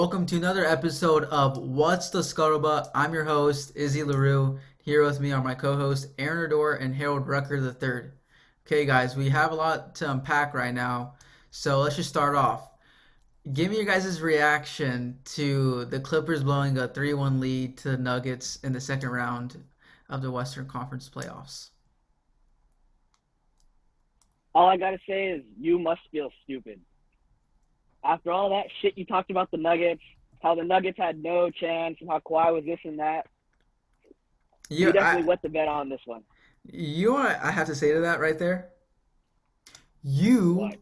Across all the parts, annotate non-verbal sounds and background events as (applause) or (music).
Welcome to another episode of What's the Scuttlebutt. I'm your host, Izzy La Rue. Here with me are my co-hosts, Aaron Oduor and Harold Rucker III. Okay, guys, we have a lot to unpack right now, so let's just start off. Give me your guys' reaction to the Clippers blowing a 3-1 lead to the Nuggets in the second round of the Western Conference playoffs. All I gotta say is you must feel stupid. After all that shit you talked about the Nuggets, how the Nuggets had no chance, and how Kawhi was this and that, you, You, definitely I, wet the bed on this one. you know what I have to say to that right there? You What?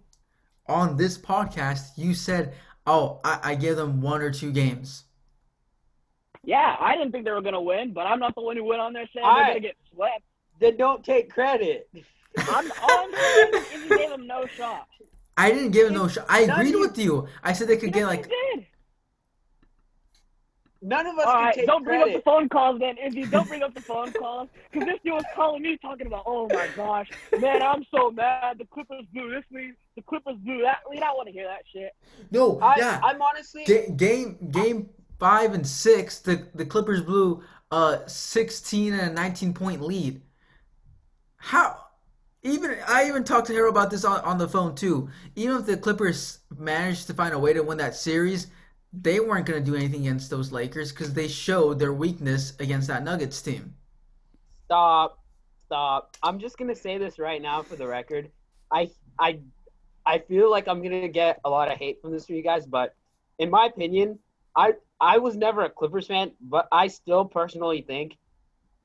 on this podcast, you said, "Oh, I, I give them one or two games." Yeah, I didn't think they were gonna win, but I'm not the one who went on there saying I- they're gonna get swept. Then don't take credit. I'm all I'm saying is you gave them no shot. (laughs) I didn't give them no shot. I agreed you- with you. I said they could get like did. None of us All can take don't bring up the phone calls then, Izzy. Don't bring up the phone calls. Because this dude was calling me talking about, oh my gosh, man, I'm so mad. The Clippers blew this lead. The Clippers blew that lead. I want to hear that shit. no, I, yeah. I'm honestly. Ga- game game five and six, the the Clippers blew a sixteen and a nineteen point lead. How? Even I even talked to Harold about this on, on the phone too. Even if the Clippers managed to find a way to win that series, they weren't going to do anything against those Lakers because they showed their weakness against that Nuggets team. Stop. Stop. I'm just gonna say this right now for the record. I I I feel like I'm gonna get a lot of hate from this for you guys, but in my opinion, I I was never a Clippers fan, but I still personally think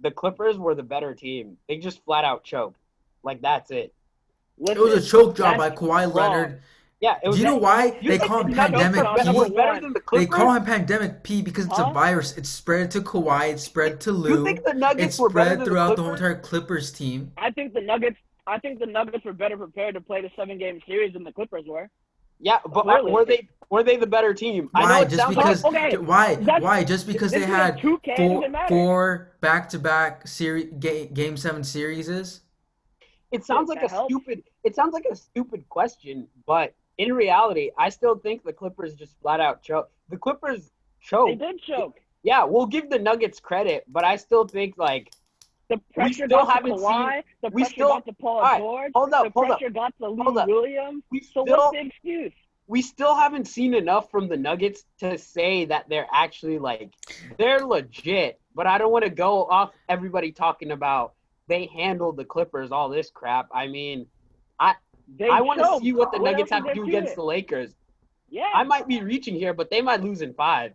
the Clippers were the better team. They just flat out choked. Like that's it. It was a choke job by that's Kawhi wrong. Leonard. Yeah, it Do was. you know why You they call him Pandemic P? better than the They call him Pandemic P because it's a virus. It spread to Kawhi. It spread to You Lou. think the It Nuggets were better spread than throughout the the whole entire Clippers team. I think the Nuggets. I think the Nuggets were better prepared to play the seven game series than the Clippers were. Yeah, but Clearly. were they were they the better team? I know Why? it Just because? like okay, Why? that's- Why? Just because they had two K four, doesn't matter. four back-to-back series ga- game seven series is. It sounds like a helps. stupid it sounds like a stupid question, but in reality, I still think the Clippers just flat out choke. The Clippers choke. They did choke. Yeah, we'll give the Nuggets credit, but I still think like The pressure still got to Kawhi. the we pressure still- got to Paul right, George. hold up, the hold up. pressure got to Lou up. Williams. we So still what's the excuse? we still haven't seen enough from the Nuggets to say that they're actually like they're legit. But I don't want to go off everybody talking about they handled the Clippers, all this crap. I mean, They I want to see what the Nuggets else have to do against it? the Lakers. Yeah. I might be reaching here, but they might lose in five.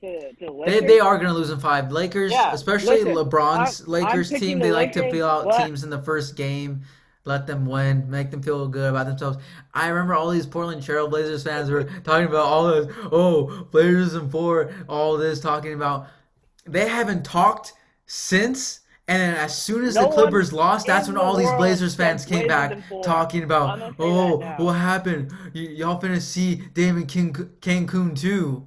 to, to They, they are going to lose in five. Lakers, Yeah, especially listen, LeBron's I'm- Lakers I'm team, the they like to Lakers, feel out but- teams in the first game, let them win, make them feel good about themselves. I remember all these Portland Trail Blazers fans were talking about all this. Oh, Blazers and four, all this talking about. They haven't talked since. And then as soon as No the Clippers lost, that's when all these Blazers fans came back talking about, oh, what happened? Y- y'all finna see Damon King- Cancun too.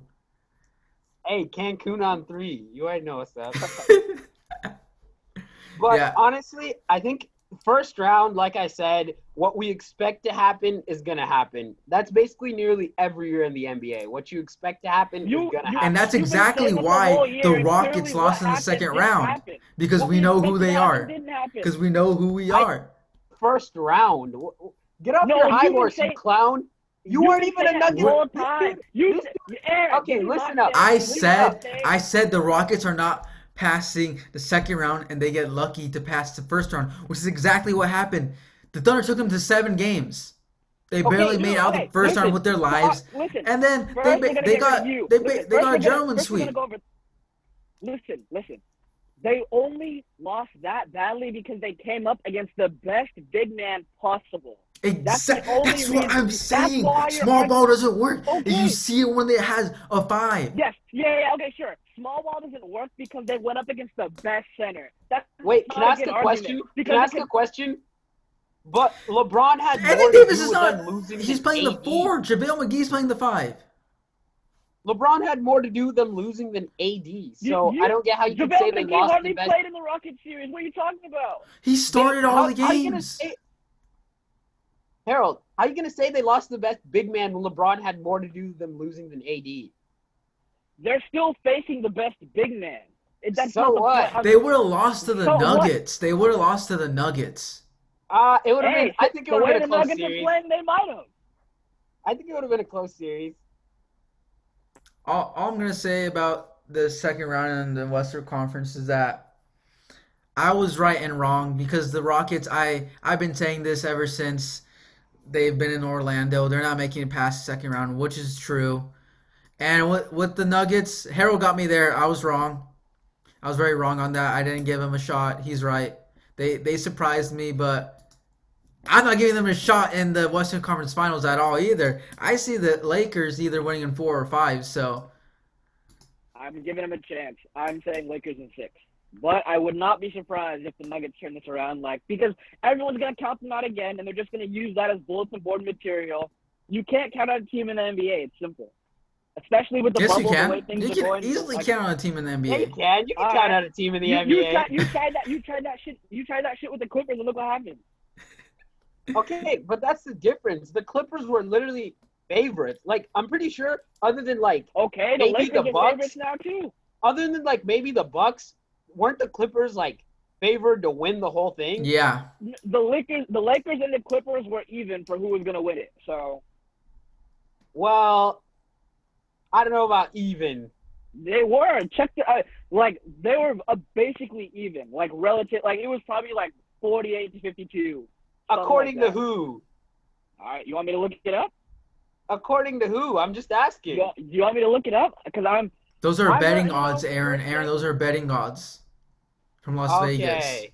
Hey, Cancun on three. You already know what's up. (laughs) But Yeah. honestly, I think first round, like I said, what we expect to happen is gonna happen. That's basically nearly every year in the NBA. What you expect to happen You- is gonna happen. And that's exactly saying it the why the Rockets lost in the second round happen. because What we know who they are. Because we know who we I- are. first round. W- w- Get off No, your high been horse, saying- you clown. You You've weren't even a saying that Nugget. the whole time. You, this Aaron, Okay, listen up. I you said not I said the Rockets are not passing the second round and they get lucky to pass the first round, which is exactly what happened. The Thunder took them to seven games. They Okay, barely made out okay, the first round with their lives, listen, and then First, they ba- they got rid of you. they Listen, ba- they got we're a gonna- gentleman's first we're sweep. go over- Listen, listen. They only lost that badly because they came up against the best big man possible. That's the Exa- only That's what. I'm saying. Small ball arguing- doesn't work. Okay. You see it when it has a five. Yes, yeah, yeah, okay, sure. Small ball doesn't work because they went up against the best center. That's Wait, can I ask a question? Because Can I ask can- a question? But LeBron had more Anthony to Davis do is with not. them losing He's than playing the four. JaVale McGee's playing the five. LeBron had more to do with them losing than AD. So you- I don't get how you can JaVale say they McGee lost hardly the best. played in the Rocket series. What are you talking about? He started all How- the how you gonna games. say- Harold, how are you gonna say they lost the best big man when LeBron had more to do with them losing than AD? They're still facing the best big man. It- That's So not the what? They would have lost to the So what? Nuggets. They would have lost to the Nuggets. Uh, it would have Hey, been. I think it would have been a close Nuggets are series. playing, they might have. I think it would have been a close series. All, all I'm gonna say about the second round in the Western Conference is that I was right and wrong because the Rockets. I I've been saying this ever since they've been in Orlando. They're not making it past the second round, which is true. And with with the Nuggets, Harold got me there. I was wrong. I was very wrong on that. I didn't give him a shot. He's right. They they surprised me, but I'm not giving them a shot in the Western Conference Finals at all either. I see the Lakers either winning in four or five. So I'm giving them a chance. I'm saying Lakers in six. But I would not be surprised if the Nuggets turn this around, like because everyone's gonna count them out again, and they're just gonna use that as bulletin board material. You can't count out a team in the NBA. It's simple, especially with the yes, you bubble, the way can. things You are can going. easily like, count on a team in the Yeah, you NBA. can. You can All count right. out a team in the you, you, NBA. tried, you tried that. You tried that shit. You tried that shit with the Clippers, and look what happened okay, but that's the difference. The Clippers were literally favorites. Like I'm pretty sure, other than like okay, the maybe Lakers the Bucks now too. Other than like maybe the Bucks weren't the Clippers like favored to win the whole thing. Yeah. The Lakers, the Lakers and the Clippers were even for who was gonna win it. So. Well, I don't know about even. They were check the, uh, like they were uh, basically even like relative like it was probably like 48 to 52 According like to who? All right, you want me to look it up? According to who? I'm just asking. You you want me to look it up? Because I'm Those are I'm betting not- odds, Aaron. Aaron, those are betting odds from Las Vegas. Okay.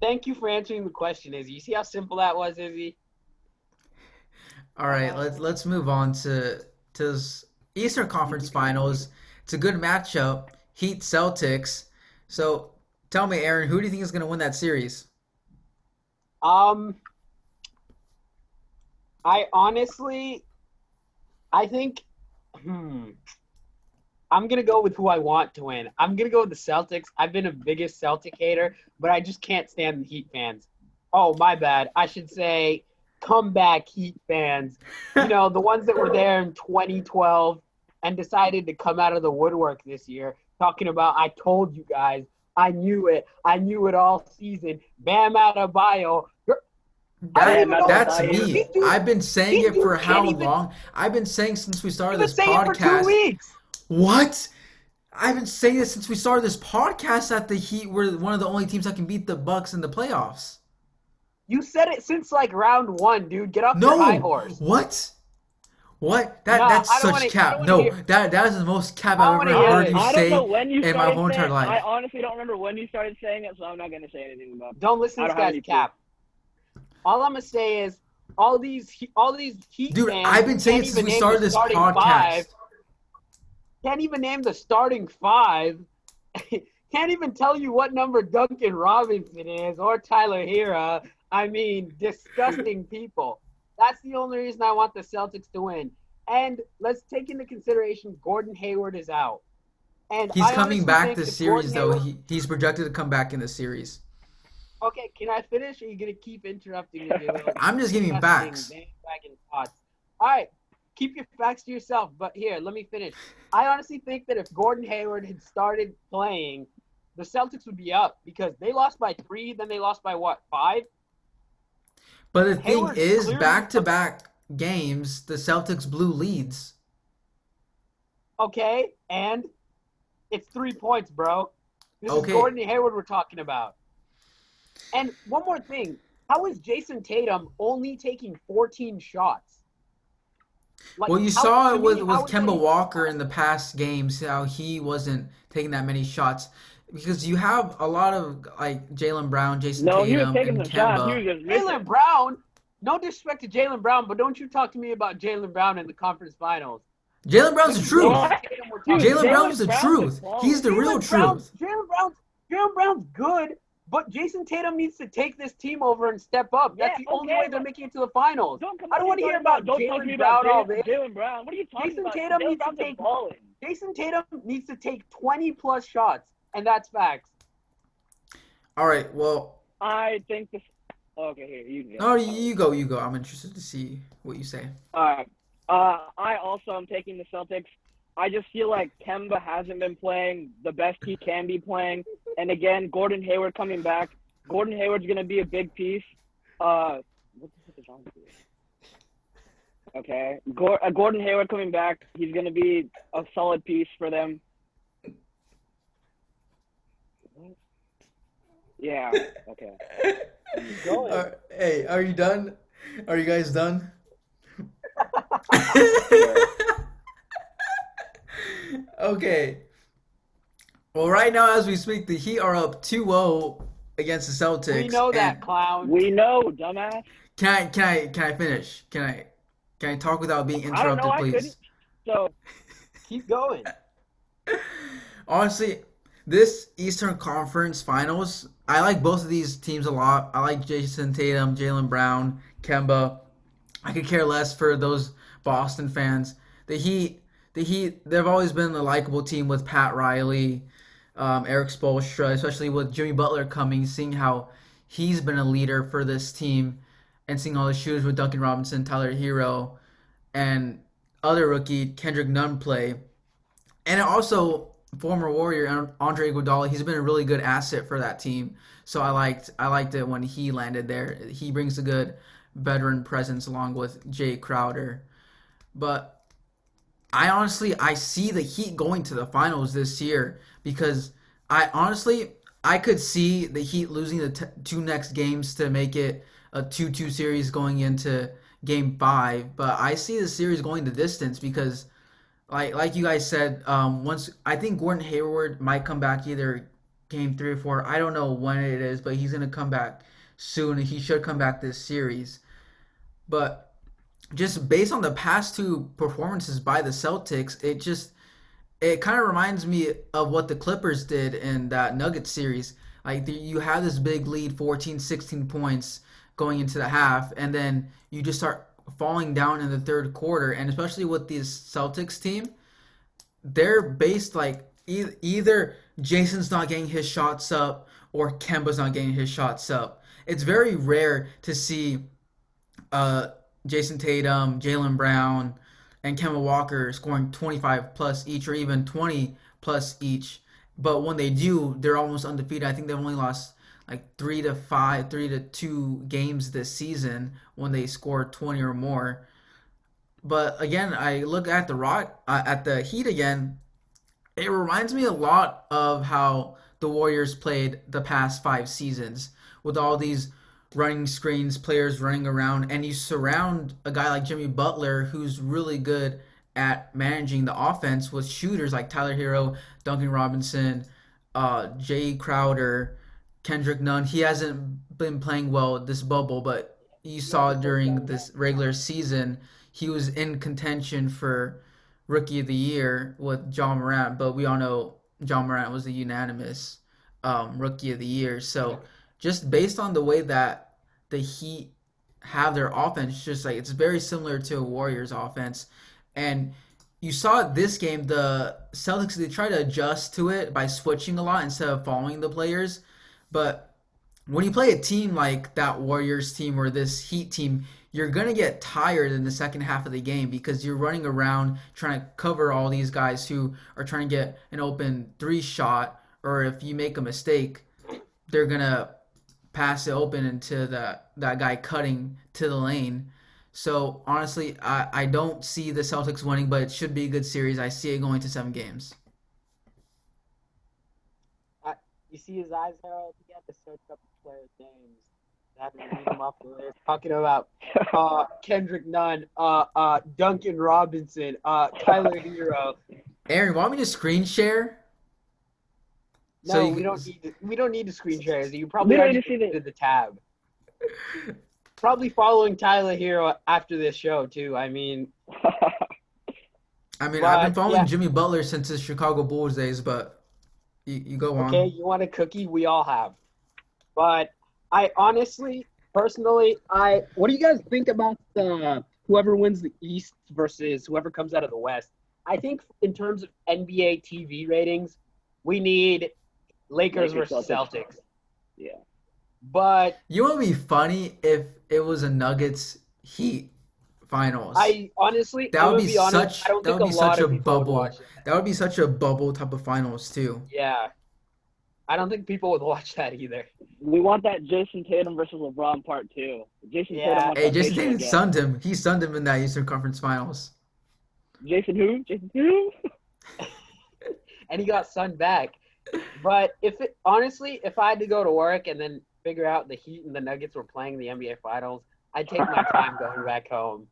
Thank you for answering the question, Izzy. You see how simple that was, Izzy? All right, let's let's move on to to this Eastern Conference Finals. It's a good matchup. Heat Celtics. So tell me, Aaron, who do you think is going to win that series? Um, I honestly, I think, hmm, I'm gonna go with who I want to win. I'm gonna go with the Celtics. I've been a biggest Celtic hater, but I just can't stand the Heat fans. Oh, my bad. I should say comeback Heat fans. You know, the ones that were there in 2012 and decided to come out of the woodwork this year, talking about I told you guys, I knew it, I knew it all season. Bam you're I don't That, that's what that is. me. I've been saying it for how even- long? I've been saying since we started this it for two podcast. What? I've been saying this since we started this podcast that the Heat were one of the only teams that can beat the Bucks in the playoffs. You said it since like round one, dude. Get off No. your high horse. What? What? That No, that's such wanna- cap. No, hear- that that is the most cap I've ever heard you I say you in my whole entire life. I honestly don't remember when you started saying it, so I'm not gonna say anything about. it. Don't listen to this guy's cap. All I'm gonna say is all these he- all these Heat Dude, fans I've been saying since we started this podcast. Five, can't even name the starting five. (laughs) can't even tell you what number Duncan Robinson is or Tyler Herro. I mean, disgusting (laughs) people. That's the only reason I want the Celtics to win. And let's take into consideration Gordon Hayward is out. And He's I coming back this series though. He, he's projected to come back in the series. Okay, can I finish? Or are you gonna keep interrupting me? (laughs) I'm just giving facts. All right, keep your facts to yourself. But here, let me finish. I honestly think that if Gordon Hayward had started playing, the Celtics would be up because they lost by three. Then they lost by what? Five? But the thing is, back to back games, the Celtics blew leads. Okay, and it's three points, bro. This Okay. is Gordon Hayward we're talking about. And one more thing. How is Jayson Tatum only taking 14 shots? Like, Well, you saw it with, with how is Kemba Walker in the past games, how he wasn't taking that many shots. Because you have a lot of like Jaylen Brown, Jayson No, he was Tatum, taking and some Kemba. was just missing. Jaylen Brown. No disrespect to Jaylen Brown, but don't you talk to me about Jaylen Brown in the conference finals. Jaylen Brown's the truth. What? Tatum we're Dude, talking Jaylen. Brown's the Brown's truth. He's the real Brown's- truth. Jaylen Brown's Jaylen Brown's good, but Jayson Tatum needs to take this team over and step up. That's Yeah, the only okay, way they're making it to the finals. Don't come I don't wanna hear talking about Don't talk Jaylen me about Brown all Jaylen- this. Jaylen Brown. What are you talking Jayson about? Tatum Jaylen needs to take- balling. Jayson Tatum needs to take 20 plus shots, and that's facts. All right. Well, I think this. Okay, here you go. No, you, you go, you go. I'm interested to see what you say. All right. Uh, I also am taking the Celtics. I just feel like Kemba hasn't been playing the best he can be playing, and again, Gordon Hayward coming back. Gordon Hayward's gonna be a big piece. Uh, what the heck is wrong with you? Okay, uh, Gordon Hayward coming back. He's gonna be a solid piece for them. Yeah. Okay. going. Are- hey, are you done? Are you guys done? (laughs) (laughs) okay. Well, right now, as we speak, the Heat are up 2-0 against the Celtics. We know that, and- clown. We know, dumbass. Can I can I can I finish? Can I can I talk without being I don't interrupted, know. Please? couldn't. So Keep going. (laughs) Honestly, this Eastern Conference Finals, I like both of these teams a lot. I like Jayson Tatum, Jaylen Brown, Kemba. I could care less for those Boston fans. The Heat, the Heat, they've always been a likable team with Pat Riley, um, Erik Spoelstra, especially with Jimmy Butler coming, seeing how he's been a leader for this team, and seeing all the shooters with Duncan Robinson, Tyler Herro, and other rookie Kendrick Nunn play. And also former Warrior Andre Iguodala, he's been a really good asset for that team. So I liked I liked it when he landed there. He brings a good veteran presence along with Jae Crowder. But I honestly I see the Heat going to the finals this year because I honestly I could see the Heat losing the t- two next games to make it a 2-2 series going into game 5, but I see the series going the distance because like like you guys said, um, once I think Gordon Hayward might come back either game three or four. I don't know when it is, but he's gonna come back soon. He should come back this series. But just based on the past two performances by the Celtics, it just it kind of reminds me of what the Clippers did in that Nuggets series. Like you have this big lead, 14, 16 points going into the half, and then you just start falling down in the third quarter. And especially with this Celtics team, they're based like e- either Jayson's not getting his shots up or Kemba's not getting his shots up. It's very rare to see uh, Jayson Tatum, Jaylen Brown, and Kemba Walker scoring 25 plus each or even 20 plus each. But when they do, they're almost undefeated. I think they've only lost like three to five, three to two games this season when they score 20 or more. But again, I look at the Rock uh, at the Heat again. It reminds me a lot of how the Warriors played the past five seasons with all these running screens, players running around, and you surround a guy like Jimmy Butler who's really good at managing the offense with shooters like Tyler Herro, Duncan Robinson, uh, Jae Crowder, Kendrick Nunn. He hasn't been playing well this bubble, but you saw during this regular season he was in contention for rookie of the year with Ja Morant, but we all know Ja Morant was the unanimous um, rookie of the year. So just based on the way that the Heat have their offense, just like it's very similar to a Warriors offense, and you saw this game the Celtics they try to adjust to it by switching a lot instead of following the players, but when you play a team like that Warriors team or this Heat team, you're to get tired in the second half of the game because you're running around trying to cover all these guys who are trying to get an open three shot, or if you make a mistake, they're to pass it open into that, that guy cutting to the lane. So honestly, I, I don't see the Celtics winning, but it should be a good series. I see it going to seven games. You see his eyes, Harold? He had to search up the players' names. I to read them off the list. Talking about uh, Kendrick Nunn, uh, uh, Duncan Robinson, uh, Tyler Herro. Aaron, want me to screen share? No, So you we can- don't need to, we don't need to screen share. You probably We don't already need the- did the tab. Probably following Tyler Herro after this show too. I mean, I mean, I've been following yeah. Jimmy Butler since his Chicago Bulls days, but you, you go on. okay, you want a cookie? We all have. But I honestly, personally, I what do you guys think about the whoever wins the East versus whoever comes out of the West? I think in terms of NBA TV ratings, we need Lakers Lakers, versus Celtics. Celtics. yeah. But You know what would be funny if it was a Nuggets Heat finals? I honestly, That I'm would be be honest, such- I don't that think would a be lot such a people would bubble. that would be such a bubble type of finals too. Yeah. I don't think people would (laughs) watch that either. We want that Jayson Tatum versus LeBron part two. Jayson Yeah. Tatum. Hey, that Jayson Tatum again. sunned him. He sunned him in that Eastern Conference Finals. Jayson who? Jayson who? (laughs) And he got sunned back. But if it honestly, if I had to go to work and then figure out the Heat and the Nuggets were playing the NBA Finals, I'd take my time (laughs) going back home.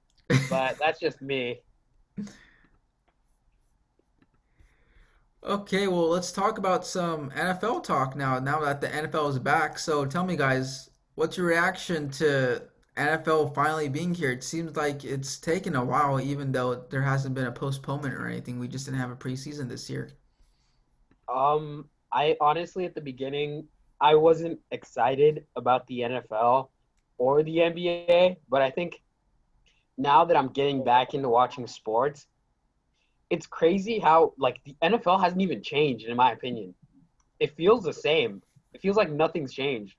But that's just me. Okay, well, let's talk about some NFL talk now. Now that the NFL is back, so tell me, guys, what's your reaction to NFL finally being here? It seems like it's taken a while, even though there hasn't been a postponement or anything. We just didn't have a preseason this year. Um, I honestly at the beginning I wasn't excited about the NFL or the NBA, but I think now that I'm getting back into watching sports, it's crazy how like the NFL hasn't even changed in my opinion. It feels the same. It feels like nothing's changed.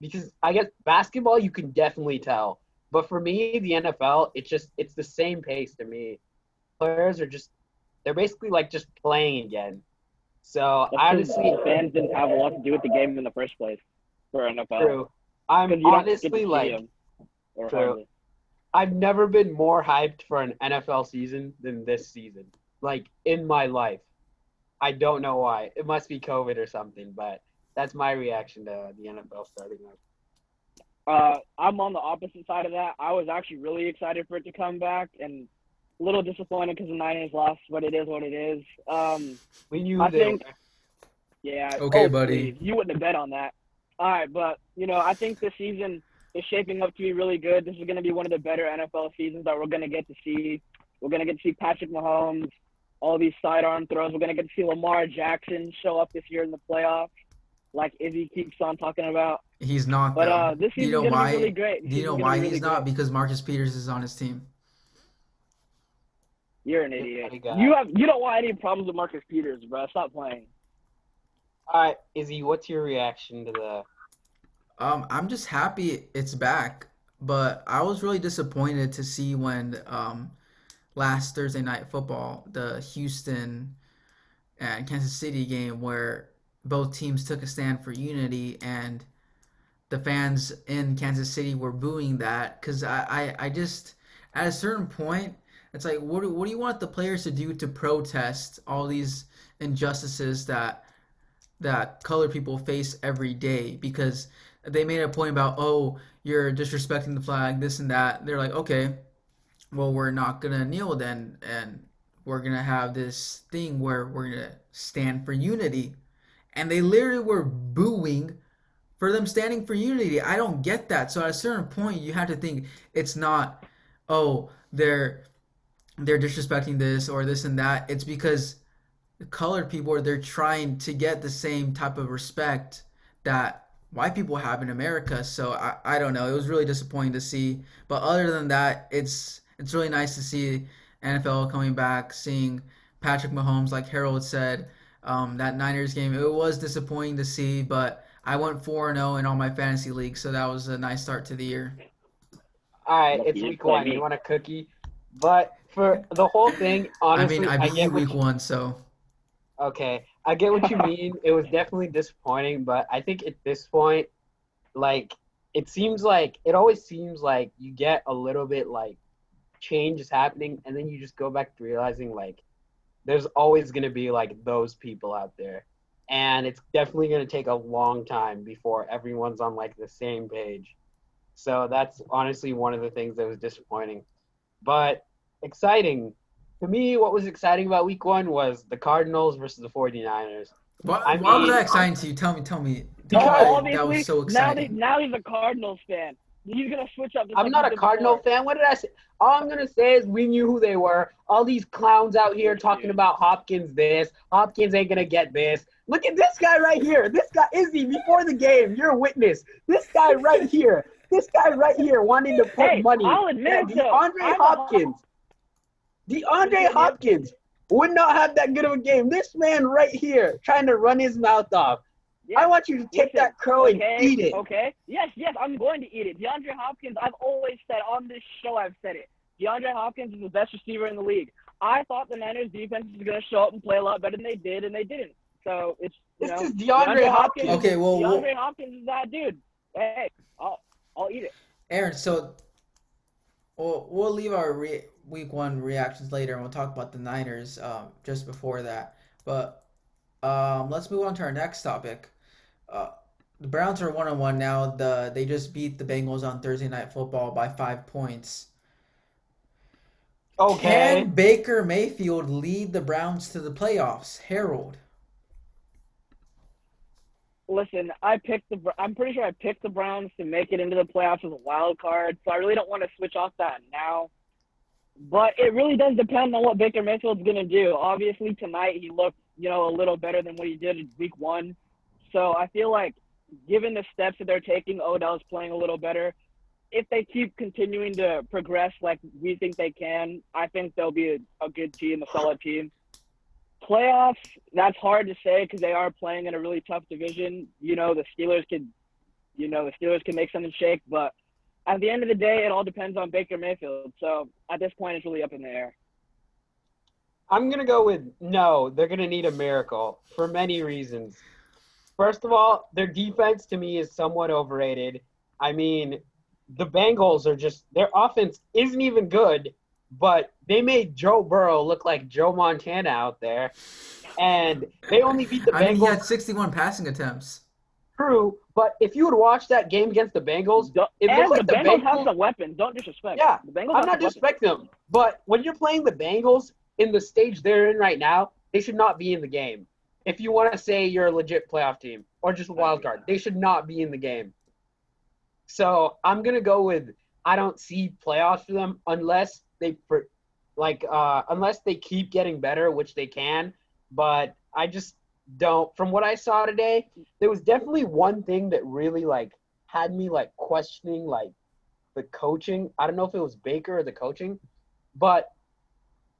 Because I guess basketball you can definitely tell, but for me the NFL it's just it's the same pace to me. Players are just they're basically like just playing again. So That's honestly, fans didn't have a lot to do with the game in the first place for NFL. true. I'm 'Cause you don't get to honestly like True. hardly. I've never been more hyped for an NFL season than this season. Like in my life. I don't know why. It must be COVID or something, but that's my reaction to the NFL starting up. Uh, I'm on the opposite side of that. I was actually really excited for it to come back, and a little disappointed because the Niners lost. But it is what it is. Um, We knew I think- yeah. Okay, oh, buddy. please. You wouldn't have bet on that. All right, but you know, I think this season is shaping up to be really good. This is going to be one of the better NFL seasons that we're going to get to see. We're going to get to see Patrick Mahomes, all these sidearm throws. We're going to get to see Lamar Jackson show up this year in the playoffs, like Izzy keeps on talking about. He's not, But uh, this you season's know going to be really great. This Do you know why be he's really not? Because Marcus Peters is on his team. You're an idiot. You have you don't want any problems with Marcus Peters, bro. Stop playing. All right, Izzy, what's your reaction to the Um, I'm just happy it's back, but I was really disappointed to see when um last Thursday night football, the Houston and Kansas City game where both teams took a stand for unity and the fans in Kansas City were booing that because I, I, I just at a certain point it's like what do, what do you want the players to do to protest all these injustices that that colored people face every day? Because they made a point about oh you're disrespecting the flag this and that. They're like okay well we're not gonna kneel then and we're gonna have this thing where we're gonna stand for unity. And they literally were booing for them standing for unity. I don't get that. So at a certain point you have to think it's not oh they're they're disrespecting this or this and that it's because colored people they're trying to get the same type of respect that white people have in America. So I, I don't know. It was really disappointing to see. But other than that, it's it's really nice to see NFL coming back, seeing Patrick Mahomes, like Harold said, um, that Niners game. It was disappointing to see, but I went 4 0 in all my fantasy leagues, so that was a nice start to the year. All right, it's week one. You want a cookie? But for the whole thing, honestly, I mean, I beat get what week you- one, so Okay, I get what you mean. It was definitely disappointing, but I think at this point, like, it seems like it always seems like you get a little bit like change is happening, and then you just go back to realizing like there's always gonna be like those people out there, and it's definitely gonna take a long time before everyone's on like the same page. So that's honestly one of the things that was disappointing, but exciting to me, what was exciting about week one was the Cardinals versus the 49ers. why, I why was mean- that exciting to you? Tell me, tell me. No, Why that was so now, they, exciting. now he's a Cardinals fan. He's gonna switch up. just I'm like not a did Cardinal before. fan. What did I say? All I'm gonna say is we knew who they were. All these clowns out here talking about Hopkins this. Hopkins ain't gonna get this. Look at this guy right here. This guy Izzy before the game. You're a witness. This guy right here. This guy right here wanting to put Hey, money. I'll admit Yeah, though, DeAndre I'm a- Hopkins. DeAndre Hopkins would not have that good of a game. This man right here trying to run his mouth off. Yes. I want you to take Listen, that crow and eat it. Okay. Yes, yes, I'm going to eat it. DeAndre Hopkins, I've always said on this show, I've said it. DeAndre Hopkins is the best receiver in the league. I thought the Niners defense was going to show up and play a lot better than they did, and they didn't. So it's you This know is DeAndre Hopkins. Okay, well, we'll- DeAndre Hopkins is that dude. Hey, I'll I'll eat it. Aaron, so we'll we'll leave our re week one reactions later, and we'll talk about the Niners um, just before that. But um, let's move on to our next topic. Uh, the Browns are one on one now. The they just beat the Bengals on Thursday Night Football by five points. Okay. Can Baker Mayfield lead the Browns to the playoffs? Harold. Listen, I picked the. I'm pretty sure I picked the Browns to make it into the playoffs as a wild card, so I really don't want to switch off that now. But it really does depend on what Baker Mayfield's gonna do. Obviously, tonight he looked, you know, a little better than what he did in Week One. So I feel like, given the steps that they're taking, Odell's playing a little better. If they keep continuing to progress like we think they can, I think they'll be a, a good team, a solid team playoffs, that's hard to say because they are playing in a really tough division. You know, the Steelers could, you know, the Steelers can make something shake, but at the end of the day, it all depends on Baker Mayfield. So at this point, it's really up in the air. I'm gonna go with no. They're gonna need a miracle for many reasons. First of all, their defense to me is somewhat overrated. I mean, the Bengals are just their offense isn't even good, but they made Joe Burrow look like Joe Montana out there, and they only beat the I mean, he had 61 passing attempts. True, but if you would watch that game against the Bengals, It and looks like the the Bengals have Bengals- some weapons. Don't disrespect. Yeah, the Bengals I'm have not some weapons. disrespecting them, but when you're playing the Bengals in the stage they're in right now, they should not be in the game. If you want to say you're a legit playoff team or just a wild card, they should not be in the game. So I'm gonna go with I don't see playoffs for them unless they pr- like uh, unless they keep getting better, which they can. But I just don't. From what I saw today, there was definitely one thing that really like had me like questioning like the coaching. I don't know if it was Baker or the coaching, but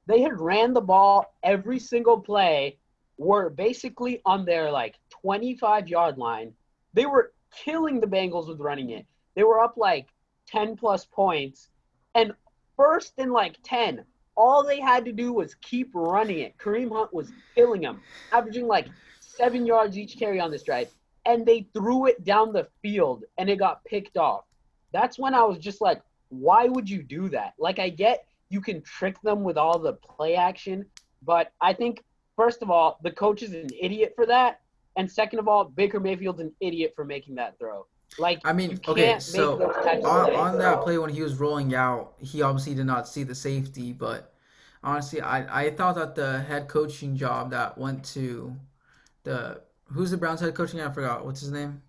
they had ran the ball every single play, were basically on their like 25 yard line. They were killing the Bengals with running it. They were up like 10 plus points, and first and like 10, all they had to do was keep running it. Kareem Hunt was killing them, averaging like seven yards each carry on this drive, and they threw it down the field and it got picked off. That's when I was just like, why would you do that? Like, I get you can trick them with all the play action, but I think, first of all, the coach is an idiot for that. And second of all, Baker Mayfield's an idiot for making that throw. Like, I mean, okay, so those types of on, on that play when he was rolling out, he obviously did not see the safety, but honestly, I, I thought that the head coaching job that went to the who's the Browns head coaching? I forgot what's his name.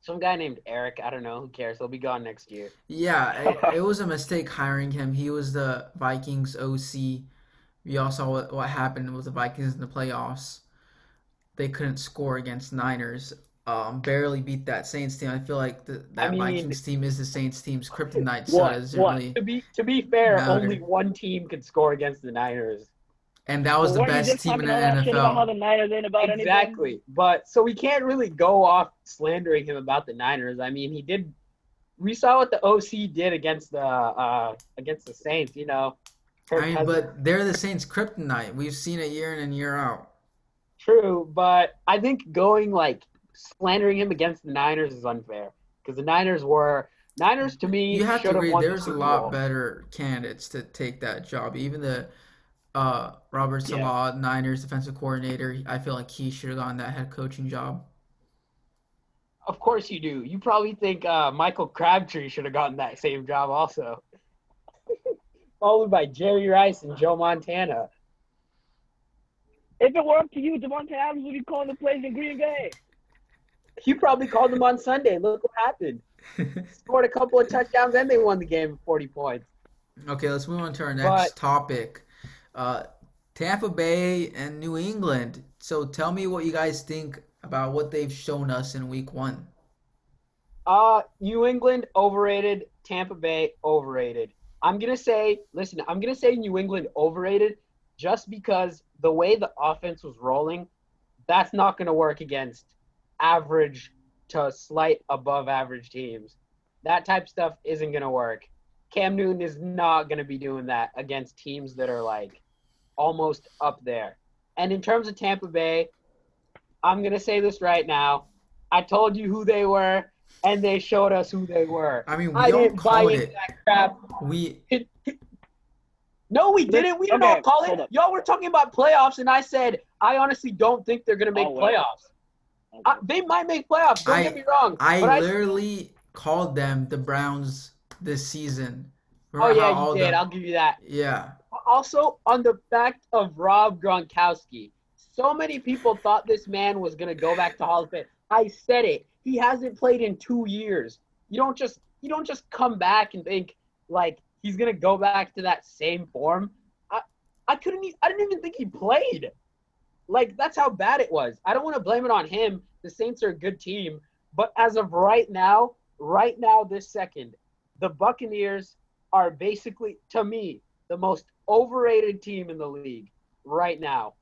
Some guy named Eric, I don't know, who cares? He'll be gone next year. Yeah, (laughs) it, it was a mistake hiring him. He was the Vikings OC. We all saw what, what happened with the Vikings in the playoffs. They couldn't score against Niners. Um, barely beat that Saints team. I feel like the, that mean- Vikings team is the Saints team's kryptonite. So What? it What? really, To be to be fair, Matter. only one team could score against the Niners. and that was Well, the best team in the shit about how NFL. the Niners ain't about anything? Exactly. But so we can't really go off slandering him about the Niners. I mean, he did. We saw what the OC did against the uh, against the Saints. You know, Kirk I mean, Cousins- but they're the Saints' kryptonite. We've seen it year in and year out. True, but I think going like slandering him against the Niners is unfair because the Niners were Niners to me. You have to should agree. won the There's a lot Bowl. better candidates to take that job. Even the uh, Robert Yeah. Niners defensive coordinator. I feel like he should have gotten that head coaching job. Of course you do. You probably think uh, Michael Crabtree should have gotten that same job also. (laughs) Followed by Jerry Rice and Joe Montana. If it were up to you, Davante Adams would be calling the plays in Green Bay. You probably called them on Sunday. Look what happened. (laughs) Scored a couple of touchdowns and they won the game with 40 points. Okay, let's move on to our next But- topic. Uh, Tampa Bay and New England. So tell me what you guys think about what they've shown us in week one. Uh, New England overrated. Tampa Bay overrated. I'm gonna say, listen, I'm gonna say New England overrated just because the way the offense was rolling, that's not gonna work against average to slight above average teams. That type of stuff isn't going to work. Cam Newton is not going to be doing that against teams that are like almost up there. And in terms of Tampa Bay, I'm going to say this right now. I told you who they were, and they showed us who they were. I mean, we I all didn't buy into it. that crap. We (laughs) No, we didn't. We didn't Okay, call it. up. Y'all were talking about playoffs, and I said I honestly don't think they're going to make Oh, well. playoffs. I, they might make playoffs. Don't I- get me wrong. I but I literally called them the Browns this season. oh Remember how yeah, you did. the- I'll give you that. yeah. Also, on the fact of Rob Gronkowski, so many people thought this man was going to go back to Hall of Fame. I said it. He hasn't played in two years. You don't just you don't just come back and think like he's going to go back to that same form. I I couldn't. I didn't even think he played. Like that's how bad it was. I don't want to blame it on him. The Saints are a good team, but as of right now, right now, this second, the Buccaneers are basically, to me, the most overrated team in the league right now.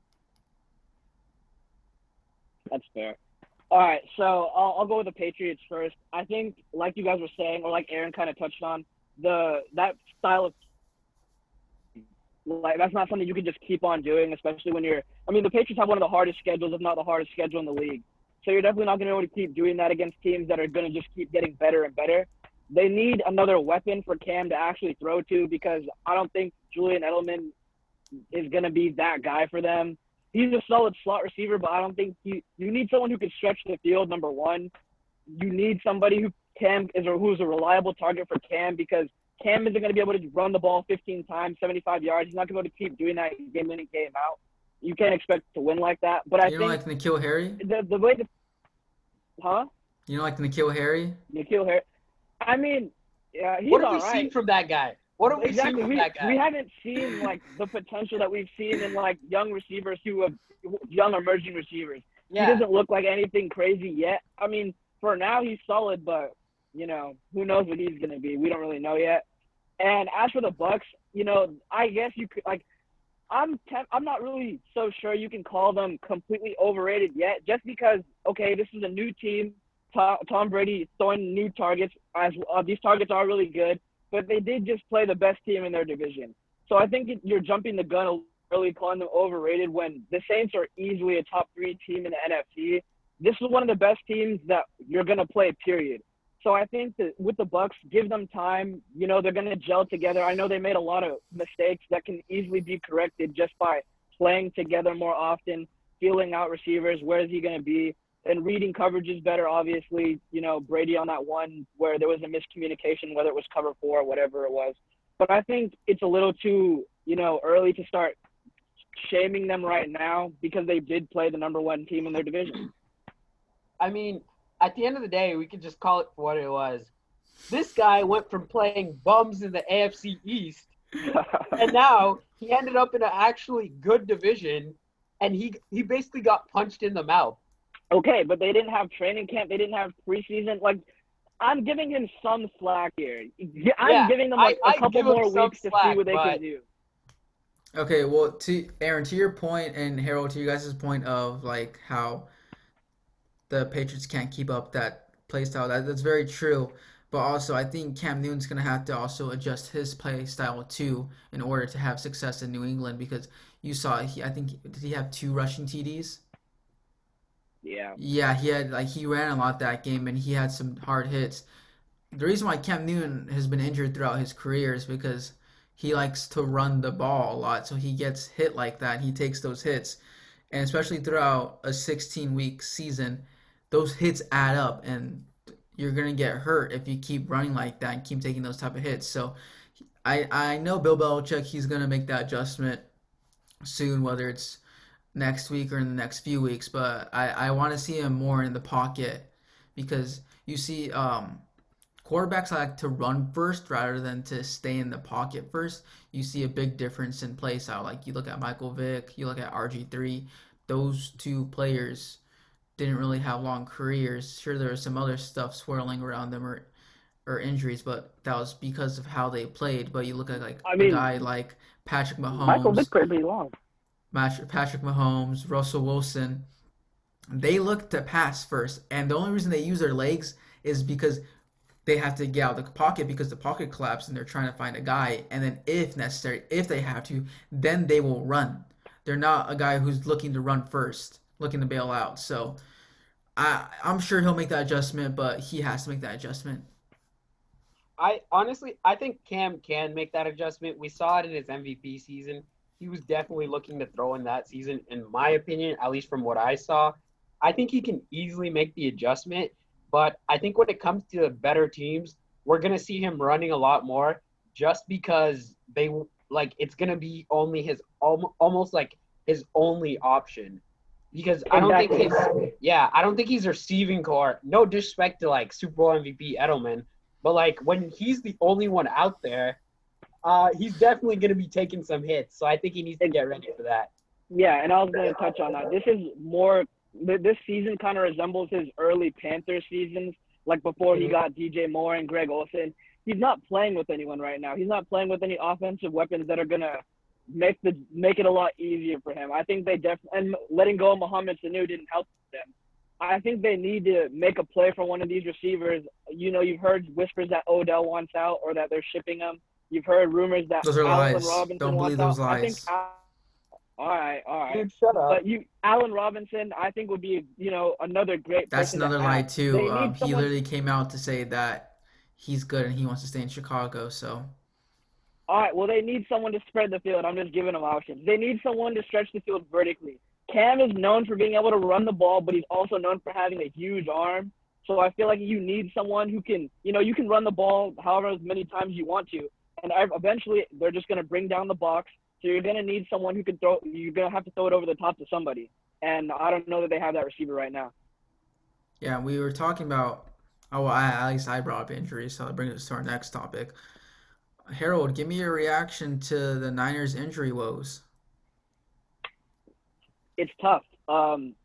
That's fair. All right, so I'll, I'll go with the Patriots first. I think, like you guys were saying, or like Aaron kind of touched on, the that style of like that's not something you can just keep on doing, especially when you're. I mean, the Patriots have one of the hardest schedules, if not the hardest schedule in the league. So you're definitely not going to be able to keep doing that against teams that are going to just keep getting better and better. They need another weapon for Cam to actually throw to because I don't think Julian Edelman is going to be that guy for them he's a solid slot receiver, but I don't think he. You need someone who can stretch the field. Number one, you need somebody who Cam is or who's a reliable target for Cam because Cam isn't going to be able to run the ball 15 times, 75 yards. He's not going to be able to keep doing that game in and game out. You can't expect to win like that. But I think You don't think like N'Keal Harry? the the way the huh You don't like N'Keal Harry? N'Keal Harry. I mean, yeah, he's all right. what have all we right. seen from that guy? What have we exactly. seen from We, that guy? we haven't seen like the potential that we've seen in like young receivers who have young emerging receivers. yeah. He doesn't look like anything crazy yet. I mean, for now he's solid, but you know, who knows what he's gonna be? We don't really know yet. And as for the Bucks, you know, I guess you could like. I'm I'm not really so sure you can call them completely overrated yet, just because okay, this is a new team. Tom, Tom Brady throwing new targets. As uh, these targets are really good, but they did just play the best team in their division. So I think you're jumping the gun early, calling them overrated when the Saints are easily a top three team in the NFC. This is one of the best teams that you're gonna play. Period. So I think that with the Bucks, give them time. You know, they're gonna gel together. I know they made a lot of mistakes that can easily be corrected just by playing together more often, feeling out receivers. Where is he gonna be? And reading coverages better, obviously. You know, Brady on that one where there was a miscommunication, whether it was cover four or whatever it was. But I think it's a little too, you know, early to start shaming them right now because they did play the number one team in their division. I mean, at the end of the day, we can just call it for what it was. This guy went from playing bums in the AFC East, (laughs) and now he ended up in an actually good division, and he he basically got punched in the mouth. Okay, but they didn't have training camp. They didn't have preseason. Like, I'm giving him some slack here. Yeah, I'm Yeah, giving them like I- a I couple more some weeks to see what they but- can do. Okay, well, to Aaron, to your point, and Harold, to you guys' point of like how the Patriots can't keep up that play style. That, that's very true. But also, I think Cam Newton's gonna have to also adjust his play style too in order to have success in New England because you saw he, I think, did he have two rushing TDs? Yeah. Yeah, he had like he ran a lot that game and he had some hard hits. The reason why Cam Newton has been injured throughout his career is because he likes to run the ball a lot, so he gets hit like that. He takes those hits, and especially throughout a 16 week season, those hits add up, and you're gonna get hurt if you keep running like that and keep taking those type of hits. So, I I know Bill Belichick he's gonna make that adjustment soon, whether it's next week or in the next few weeks. But I I want to see him more in the pocket because you see um quarterbacks like to run first rather than to stay in the pocket first. You see a big difference in play style. Like you look at Michael Vick, you look at RG3, those two players didn't really have long careers. Sure, there was some other stuff swirling around them or or injuries, but that was because of how they played. But you look at like I a mean, guy like Patrick Michael Mahomes, Vick played pretty long. Patrick Mahomes, Russell Wilson. they look to pass first, and the only reason they use their legs is because they have to get out of the pocket because the pocket collapsed and they're trying to find a guy. And then, if necessary, if they have to, then they will run. They're not a guy who's looking to run first, looking to bail out. So, I I'm sure he'll make that adjustment, but he has to make that adjustment. I honestly, I think Cam can make that adjustment. We saw it in his MVP season. He was definitely looking to throw in that season, in my opinion, at least from what I saw. I think he can easily make the adjustment. But I think when it comes to the better teams, we're gonna see him running a lot more, just because they like it's gonna be only his almost like his only option. Because I don't think he's yeah, I don't think he's receiving corps. No disrespect to like Super Bowl MVP Edelman, but like when he's the only one out there, uh, he's definitely going to be taking some hits. So I think he needs to get ready for that. Yeah, and I was going to touch on that. This is more. This season kind of resembles his early Panther seasons, like before he mm-hmm. got DJ Moore and Greg Olsen. He's not playing with anyone right now. He's not playing with any offensive weapons that are gonna make the make it a lot easier for him. I think they definitely and letting go of Mohamed Sanu didn't help them. I think they need to make a play for one of these receivers. You know, you've heard whispers that Odell wants out or that they're shipping him. You've heard rumors that those are Allen lies. Robinson Don't believe those out. lies. I think, all right, all right. Dude, shut up. But you, Allen Robinson, I think would be, you know, another great. That's another to lie too. Um, someone... He literally came out to say that he's good and he wants to stay in Chicago. So. All right. Well, they need someone to spread the field. I'm just giving them options. They need someone to stretch the field vertically. Cam is known for being able to run the ball, but he's also known for having a huge arm. So I feel like you need someone who can, you know, you can run the ball however many times you want to, and eventually they're just going to bring down the box. So you're going to need someone who can throw. You're going to have to throw it over the top to somebody, and I don't know that they have that receiver right now. Yeah, we were talking about. Oh, well, I, at least I brought up injuries, so that brings us to our next topic. Harold, give me your reaction to the Niners' injury woes it's tough. Um,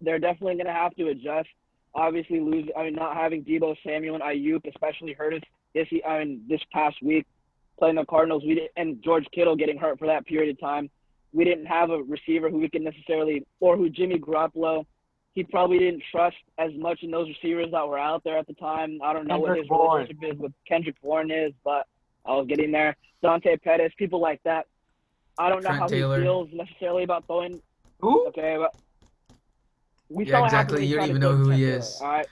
they're definitely going to have to adjust. Obviously, lose. I mean, not having Deebo Samuel and Aiyuk especially hurt us this. I mean, this past week playing the Cardinals, we did, and George Kittle getting hurt for that period of time. We didn't have a receiver who we could necessarily, or who Jimmy Garoppolo, he probably didn't trust as much in those receivers that were out there at the time. I don't know Kendrick what his Bourne. relationship is with Kendrick Bourne is, but I was getting there. Dante Pettis, people like that. I don't know how Taylor. he feels necessarily about throwing who? Okay, but we yeah, saw exactly. You don't even know who Trent he Taylor, is. All right.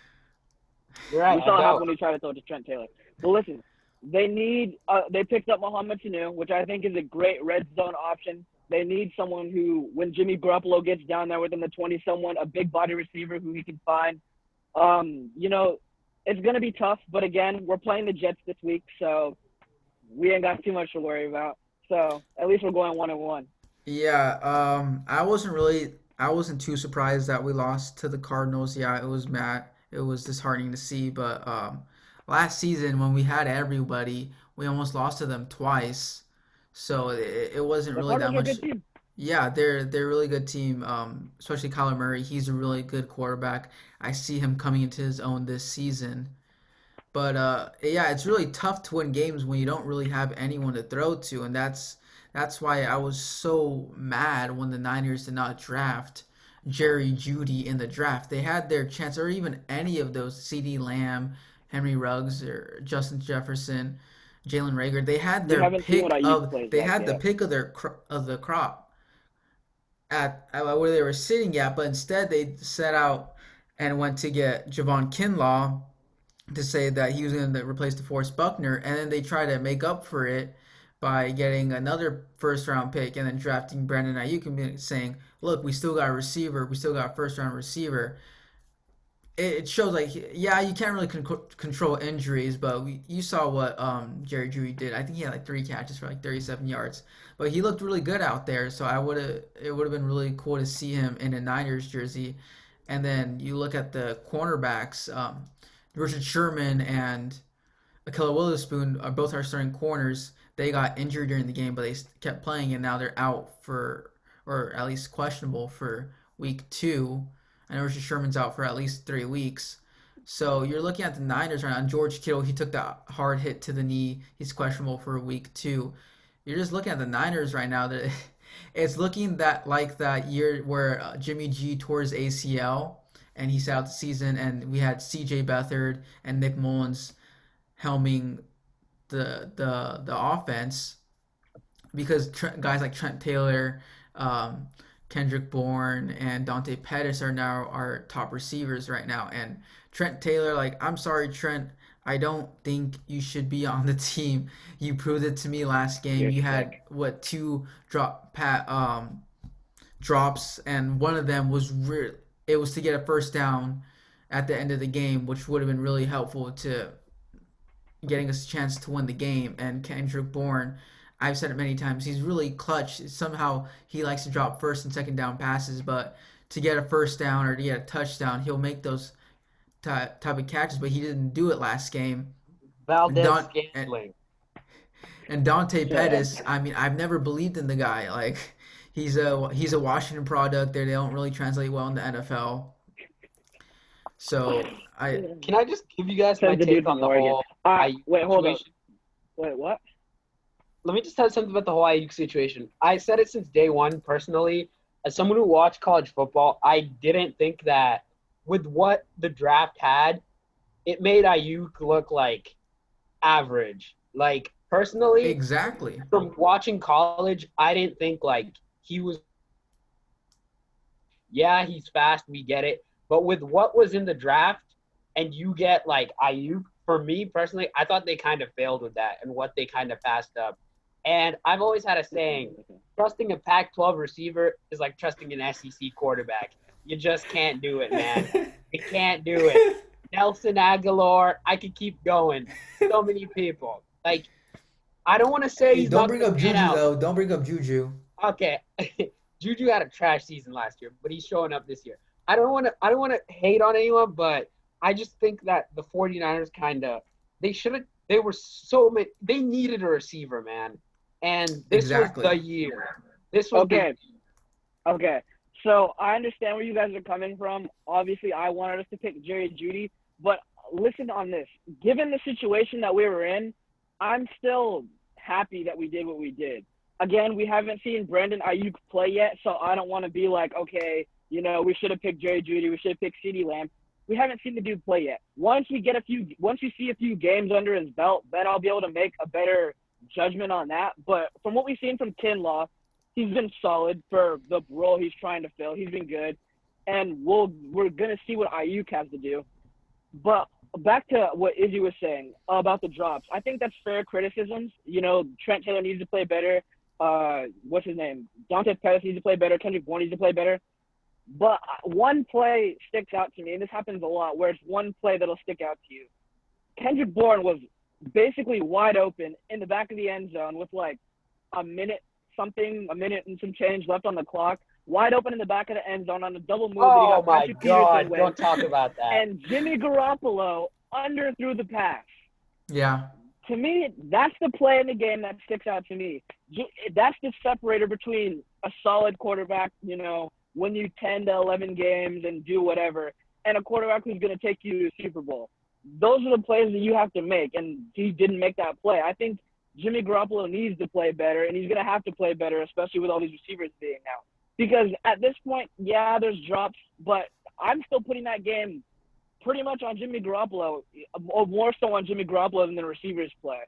Right. We saw how when he tried to throw to Trent Taylor. But listen, they need. Uh, they picked up Mohamed Sanu, which I think is a great red zone option. They need someone who, when Jimmy Garoppolo gets down there within the 20, someone a big body receiver who he can find. Um, you know, it's gonna be tough, but again, we're playing the Jets this week, so we ain't got too much to worry about. So at least we're going one and one. Yeah, um, I wasn't really, I wasn't too surprised that we lost to the Cardinals. Yeah, it was mad, it was disheartening to see. But um, last season when we had everybody, we almost lost to them twice. So it, it wasn't really that much. Yeah, they're they're a really good team. Um, especially Kyler Murray. He's a really good quarterback. I see him coming into his own this season. But uh, yeah, it's really tough to win games when you don't really have anyone to throw to, and that's that's why I was so mad when the Niners did not draft Jerry Jeudy in the draft. They had their chance, or even any of those CeeDee Lamb, Henry Ruggs, or Justin Jefferson, Jalen Reagor. They had their pick of they had the pick of their of the crop at, at where they were sitting at, but instead they set out and went to get Javon Kinlaw to say that he was going to replace DeForest Buckner, and then they try to make up for it by getting another first round pick and then drafting Brandon Aiyuk and saying, look, we still got a receiver, we still got a first round receiver. It, shows like, yeah, you can't really con- control injuries, but we, you saw what um, Jerry Jeudy did. I think he had like three catches for like 37 yards, but he looked really good out there. So I would have, it would have been really cool to see him in a Niners jersey. And then you look at the cornerbacks, um, Richard Sherman and Ahkello Witherspoon are both our starting corners they got injured during the game, but they kept playing, and now they're out for, or at least questionable for week two. Know Richard Sherman's out for at least three weeks. So you're looking at the Niners right now. George Kittle, he took that hard hit to the knee. He's questionable for week two. You're just looking at the Niners right now. That (laughs) it's looking that like that year where uh, Jimmy G tore his ACL and he sat out the season, and we had C.J. Beathard and Nick Mullens helming the the the offense because Trent, guys like Trent Taylor, um, Kendrick Bourne, and Dante Pettis are now our top receivers right now. And Trent Taylor, like, I'm sorry, Trent. I don't think you should be (laughs) on the team. You proved it to me last game. You're had what two drop pat um drops, and one of them was re- it was to get a first down at the end of the game, which would have been really helpful to getting us a chance to win the game. And Kendrick Bourne, I've said it many times, he's really clutch. Somehow he likes to drop first and second down passes, but to get a first down or to get a touchdown, he'll make those ty- type of catches. But he didn't do it last game. Valdes Don- Scantling. And Dante Yeah. Pettis, I mean, I've never believed in the guy. Like he's a he's a Washington product. There, they don't really translate well in the NFL. So I Can I just give you guys my Says take on the Oregon. whole All right, wait, hold on. Wait, what? Let me just tell you something about the whole Aiyuk situation. I said it since day one personally. As someone who watched college football, I didn't think that with what the draft had, it made Aiyuk look like average. Like personally, exactly. from watching college, I didn't think like he was. Yeah, he's fast. We get it. But with what was in the draft, and you get like Aiyuk, for me personally, I thought they kind of failed with that and what they kind of passed up. And I've always had a saying: trusting a Pac-12 receiver is like trusting an SEC quarterback. You just can't do it, man. You can't do it. (laughs) Nelson Agholor, I could keep going. So many people. Like, I don't want to say he's Don't not bring up Juju out. though. Don't bring up Juju. Okay, (laughs) Juju had a trash season last year, but he's showing up this year. I don't want to. I don't want to hate on anyone, but I just think that the 49ers kind of they should have. They were so many. They needed a receiver, man, and this Exactly. was the year. This was the- Okay. Okay. So I understand where you guys are coming from. Obviously, I wanted us to pick Jerry Jeudy, but listen on this. Given the situation that we were in, I'm still happy that we did what we did. Again, we haven't seen Brandon Aiyuk play yet, so I don't want to be like, okay, you know, we should have picked Jerry Jeudy, we should have picked CeeDee Lamb. We haven't seen the dude play yet. Once we get a few, once we see a few games under his belt, then I'll be able to make a better judgment on that. But from what we've seen from Kinlaw, he's been solid for the role he's trying to fill. He's been good, and we'll we're gonna see what Aiyuk has to do. But back to what Izzy was saying about the drops, I think that's fair criticisms. You know, Trent Taylor needs to play better. Uh, what's his name? Dante Pettis needs to play better. Kendrick Bourne needs to play better. But one play sticks out to me, and this happens a lot, where it's one play that'll stick out to you. Kendrick Bourne was basically wide open in the back of the end zone with like a minute something, a minute and some change left on the clock, wide open in the back of the end zone on a double move. Oh my Patrick God! Don't talk about that. and Jimmy Garoppolo underthrew the pass. Yeah. To me, that's the play in the game that sticks out to me. That's the separator between a solid quarterback, you know, win you 10 to 11 games and do whatever, and a quarterback who's going to take you to the Super Bowl. Those are the plays that you have to make, and he didn't make that play. I think Jimmy Garoppolo needs to play better, and he's going to have to play better, especially with all these receivers being out. Because at this point, yeah, there's drops, but I'm still putting that game pretty much on Jimmy Garoppolo, or more so on Jimmy Garoppolo than the receivers play.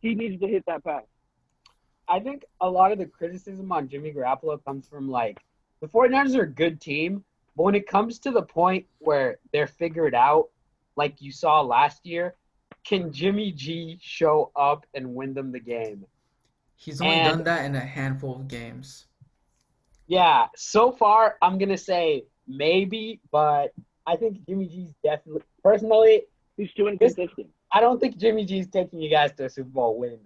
He needs to hit that pass. I think a lot of the criticism on Jimmy Garoppolo comes from like the 49ers are a good team, but when it comes to the point where they're figured out, like you saw last year, can Jimmy G show up and win them the game? He's only And- done that in a handful of games. Yeah, so far I'm gonna say maybe, but I think Jimmy G's definitely personally. He's too inconsistent. I don't think Jimmy G's taking you guys to a Super Bowl win.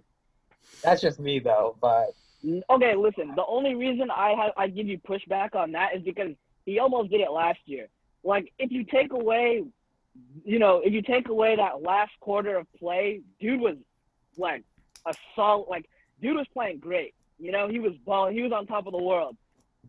That's just me though, but Okay, listen. The only reason I have I give you pushback on that is because he almost did it last year. Like if you take away, you know, if you take away that last quarter of play, dude was like a solid. Like dude was playing great. You know, he was balling. He was on top of the world.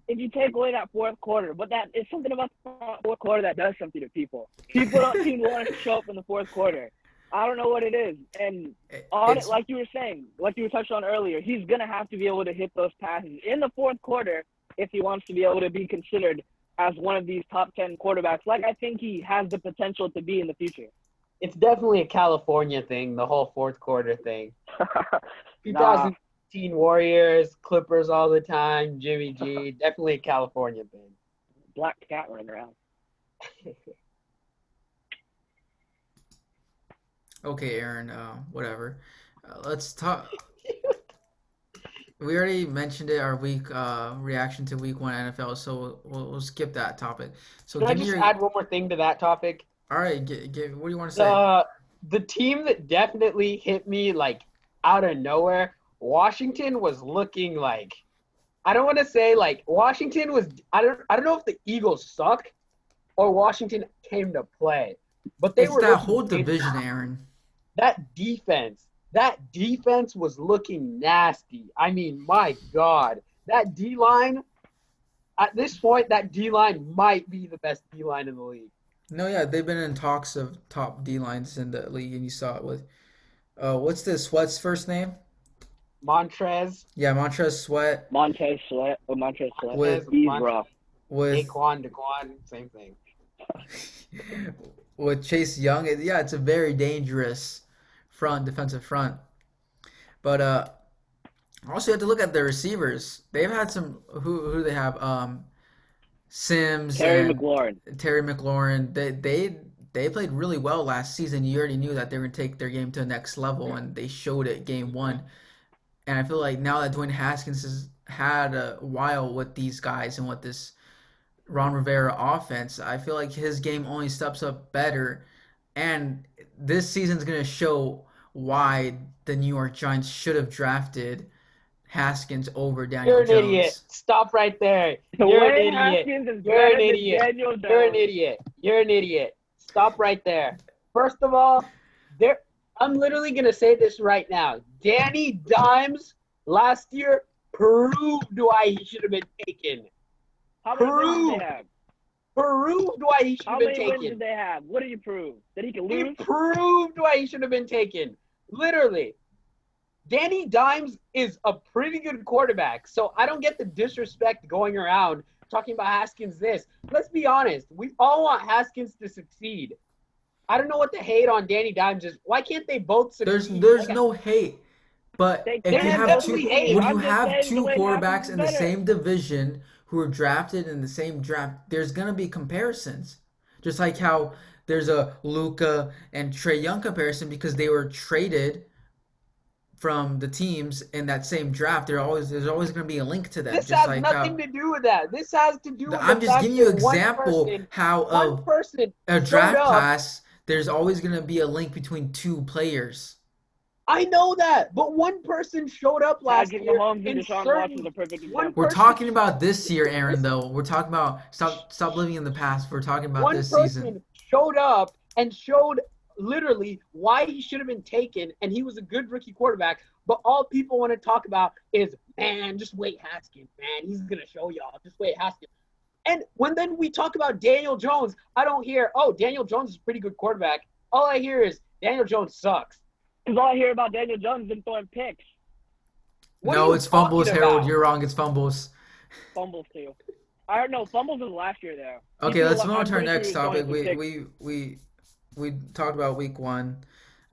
If you take away that fourth quarter, but that is something about the fourth quarter that does something to people. People don't seem to want to show up in the fourth quarter. I don't know what it is. And on it, like you were saying, like you were touched on earlier, he's gonna have to be able to hit those passes in the fourth quarter if he wants to be able to be considered as one of these top ten quarterbacks. Like I think he has the potential to be in the future. It's definitely a California thing, the whole fourth quarter thing. (laughs) Nah. 2018 Warriors, Clippers all the time, Jimmy G. (laughs) Definitely a California thing. Black cat running around. (laughs) Okay, Aaron. Uh, whatever. Uh, let's talk. We already mentioned it. Our week uh, reaction to Week One NFL. So we'll, we'll skip that topic. So Can I give me just your. add one more thing to that topic? All right. Get, get, what do you want to say? The the team that definitely hit me like out of nowhere, Washington was looking like I don't want to say like Washington was I don't I don't know if the Eagles suck or Washington came to play. But they it's were that whole division, Aaron. that defense, that defense was looking nasty. I mean, my God, that D line. At this point, that D line might be the best D line in the league. No, yeah, they've been in talks of top D lines in the league, and you saw it with. Uh, what's this What's first name? Montrez, Yeah, Montrez Sweat Montez Sweat or Montez Sweat. With- He's Mont- rough. with Daquan, Daquan, same thing. (laughs) with Chase Young. It- Yeah, it's a very dangerous front, defensive front. But uh, also you have to look at the receivers. They've had some. Who who do they have? Um, Sims Terry and McLaurin. Terry McLaurin. They they they played really well last season. You already knew that they were going to take their game to the next level, and they showed it game one. And I feel like now that Dwayne Haskins has had a while with these guys and with this Ron Rivera offense, I feel like his game only steps up better. And this season's going to show why the New York Giants should have drafted Haskins over Daniel You're an Jones. idiot. Stop right there. (laughs) You're an idiot. Haskins You're an idiot. You're an idiot. You're an idiot. Stop right there. First of all, there I'm literally gonna say this right now. Danny Dimes last year proved why he should have been taken. How many wins did they have? Proved why he should have been taken. How many wins did they have? What did you prove? That he can He lose? proved why he should have been taken. Literally. Danny Dimes is a pretty good quarterback. So I don't get the disrespect going around talking about Haskins this. Let's be honest. We all want Haskins to succeed. I don't know what the hate on Danny Dimes is. Why can't they both succeed? There's there's Like, no hate, but They- if you have have two, hate. when I'm you have two the way it quarterbacks in the same division who are drafted in the same draft, there's gonna be comparisons. Just like how there's a Luka and Trae Young comparison because they were traded from the teams in that same draft. There always there's always gonna be a link to that. This just has like how nothing to do with that. This has to do with I'm the just giving you an example person- how One person a showed draft up. class. There's always gonna be a link between two players. I know that, but one person showed up last Patrick year Mahomes and Deshaun certain- Watson's a perfect example. We're talking about this year, Aaron. Though we're talking about stop stop living in the past. We're talking about one this person season. showed up and showed literally why he should have been taken, and he was a good rookie quarterback. But all people want to talk about is, man, just wait Haskins, man, he's gonna show y'all. Just wait Haskins. And when then we talk about Daniel Jones, I don't hear, oh, Daniel Jones is a pretty good quarterback. All I hear is Daniel Jones sucks. Because all I hear about Daniel Jones is throwing picks, What no, it's fumbles, talking Harold. about? You're wrong. It's fumbles. fumbles too. I don't know. Fumbles was last year though. Okay, threw let's move on to our next he was throwing topic. We we we we talked about week one.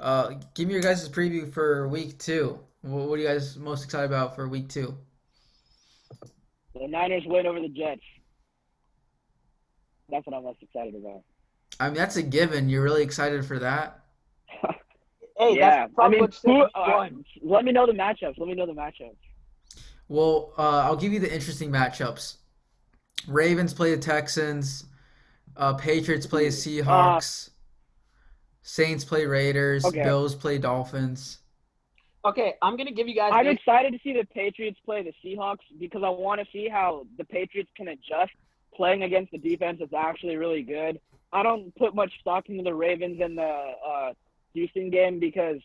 Uh, give me your guys' preview for week two. What, what are you guys most excited about for week two? The Niners win over the Jets. That's what I'm most excited about. I mean, that's a given. You're really excited for that. (laughs) Hey, yeah, that's probably I mean, who, uh, let me know the matchups. Let me know the matchups. Well, uh, I'll give you the interesting matchups. Ravens play the Texans. Uh, Patriots play the Seahawks. Saints play Raiders. Okay. Bills play Dolphins. Okay, I'm gonna give you guys. I'm excited to see the Patriots play the Seahawks because I want to see how the Patriots can adjust playing against the defense is actually really good. I don't put much stock into the Ravens in the uh, Houston game because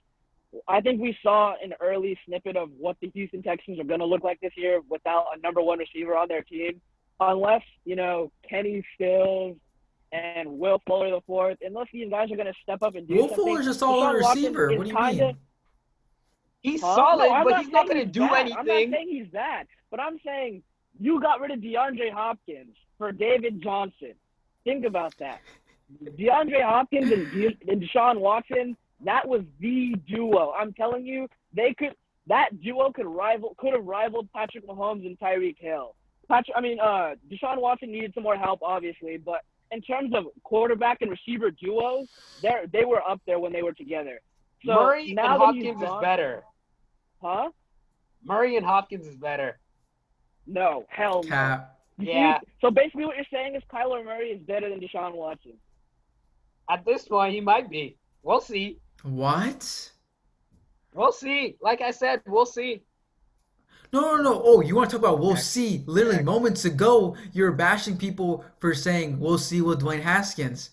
I think we saw an early snippet of what the Houston Texans are going to look like this year without a number one receiver on their team. Unless, you know, Kenny Stills and Will Fuller the fourth, unless these guys are going to step up and do that. Will something. Fuller's a solid Deshaun receiver. What do you kinda- mean? He's Huh? solid, No, I'm but he's not going to do anything. I'm not saying he's bad, but I'm saying you got rid of DeAndre Hopkins for David Johnson. Think about that. DeAndre Hopkins and, De- and Deshaun Watson, that was the duo. I'm telling you, they could that duo could rival could have rivaled Patrick Mahomes and Tyreek Hill. Patrick, I mean, uh, Deshaun Watson needed some more help, obviously, but in terms of quarterback and receiver duos, they they were up there when they were together. So Murray and now he's Hopkins is better. Huh? Murray and Hopkins is better. No, hell no. Cap. Yeah. So basically, what you're saying is Kyler Murray is better than Deshaun Watson. At this point, he might be. We'll see. What? We'll see. Like I said, we'll see. No, no, no. Oh, you want to talk about we'll see? Literally moments ago, you were bashing people for saying we'll see with Dwayne Haskins.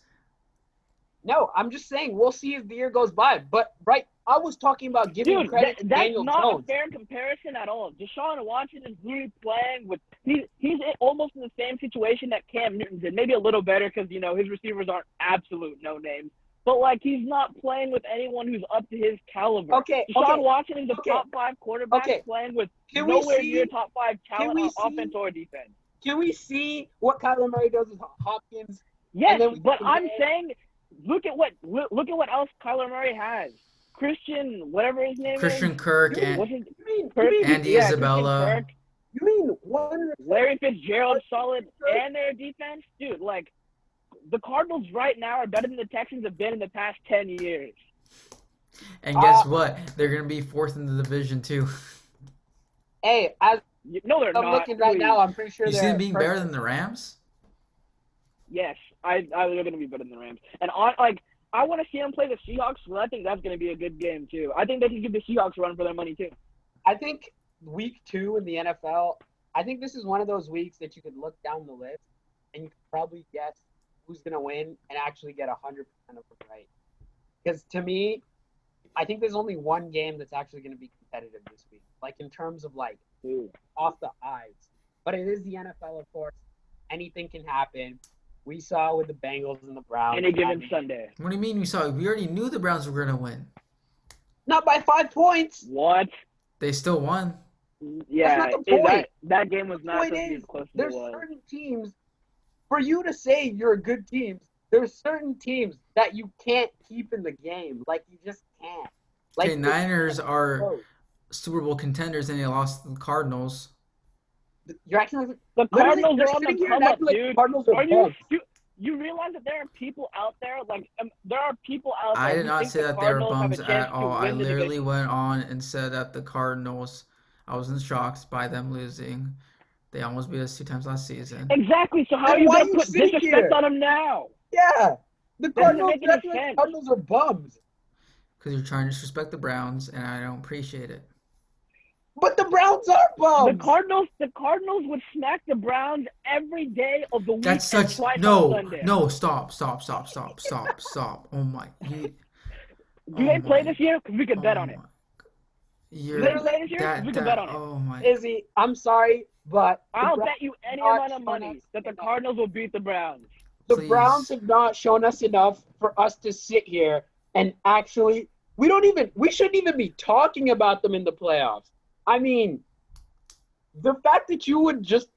No, I'm just saying we'll see as the year goes by. But right, I was talking about giving Dude, credit that, to that's Daniel not Jones. a fair comparison at all. Deshaun Watson is really playing with he, he's in- almost in the same situation that Cam Newton did, maybe a little better because you know his receivers aren't absolute no names. But like he's not playing with anyone who's up to his caliber. Okay, Deshaun okay. Watson is a okay. top five quarterback Okay. playing with Can we nowhere see- near top five talent on see- offense or defense. Can we see what Kyler Murray does with Hopkins? Yes, but I'm saying, look at what look look at what else Kyler Murray has. Christian, whatever his name is. Christian is. Kirk Dude, and What's his, mean, Kirk- Andy yeah, Christian Isabella. Kirk, you mean one? Larry Fitzgerald, solid, and their defense, dude. Like the Cardinals right now are better than the Texans have been in the past ten years. and guess Uh, what? They're gonna be fourth in the division too. Hey, as No, they're I'm not. looking right please. now, I'm pretty sure You see they're them being first. better than the Rams? Yes, I, I they're gonna be better than the Rams, and on like. I want to see them play the Seahawks, but I think that's going to be a good game too. I think they can give the Seahawks a run for their money too. I think week two in the NFL, I think this is one of those weeks that you could look down the list and you could probably guess who's going to win and actually get 100% of them right. Because to me, I think there's only one game that's actually going to be competitive this week, like in terms of like Dude. off the eyes. But it is the NFL, of course. Anything can happen. We saw with the Bengals and the Browns. Any given having- Sunday. What do you mean we saw? We already knew the Browns were gonna win. Not by five points. What? They still won. Yeah, not the it- that, that game was not point supposed to be is, as close as it There's was. certain teams, for you to say you're a good team, there's certain teams that you can't keep in the game. Like you just can't. Like Okay, Niners are Super Bowl contenders and they lost to the Cardinals. You're acting like The Cardinals you're on the come up, acting like dude. Cardinals are, Are you bums. stu- you realize that there are people out there like um, there are people out there. I did not say the that they were Cardinals have a bums at all. I literally went on and said that the Cardinals, I was in shocked by them losing. They almost beat us two times last season. Exactly. So how Then are you gonna put sitting disrespect here? on them now? Yeah, the Cardinals, make you're any acting like sense. Cardinals are bums. Because you're trying to disrespect the Browns, and I don't appreciate it. But the Browns are The. Cardinals, the Cardinals would smack the Browns every day of the week. That's and such twice no, Sunday. no. Stop, stop, stop, stop, stop, stop. Oh my, you, Do (laughs) they oh play this year? Because we could bet oh on it. my- Do You're they play this year? 'Cause that, we could that. bet on it. Oh my. Izzy, I'm sorry, but I'll Bra- bet you any amount of money us that the. Cardinals will beat the Browns. the Please. Browns have not shown us enough for us to sit here and actually we don't even we shouldn't even be talking about them in the playoffs. I mean, the fact that you would just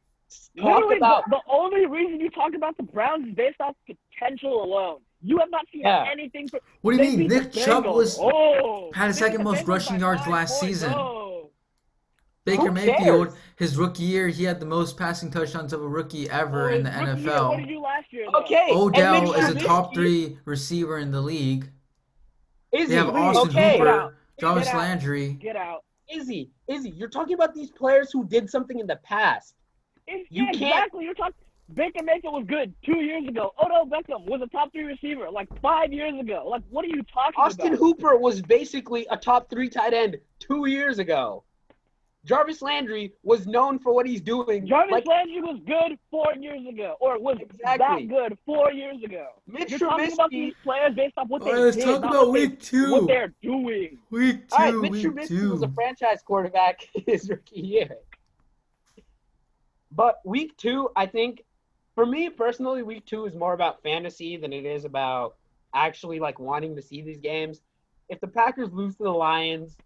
talk Literally, about the, the only reason you talk about the Browns is based off potential alone. You have not seen Yeah. anything. For, What do you mean? Nick Chubb was oh, had the second most rushing yards last points. season. Oh. Baker Mayfield. His rookie year, he had the most passing touchdowns of a rookie ever Oh, in the his rookie year, NFL. What did you do last year? Though? okay. Odell is a top Trubisky- three receiver in the league. Izzy, They have Austin okay. Get. Hooper, Jarvis Landry. Get out. Izzy, Izzy, you're talking about these players who did something in the past. It's- You yeah, can't- exactly. You're talking. Baker Mayfield was good two years ago. Odell Beckham was a top three receiver like five years ago. Like, what are you talking Austin about? Austin Hooper was basically a top three tight end two years ago. Jarvis Landry was known for what he's doing. Jarvis like Landry was good four years ago, or was Exactly. that good four years ago. Mitch You're talking about Trubisky. these players based off what they right, let's did, talk about what they- week two. What they're doing. Week two, All right, Mitch week Trubisky two. was a franchise quarterback (laughs) his rookie year. But week two, I think for me personally, week two is more about fantasy than it is about actually like wanting to see these games. If the Packers lose to the Lions,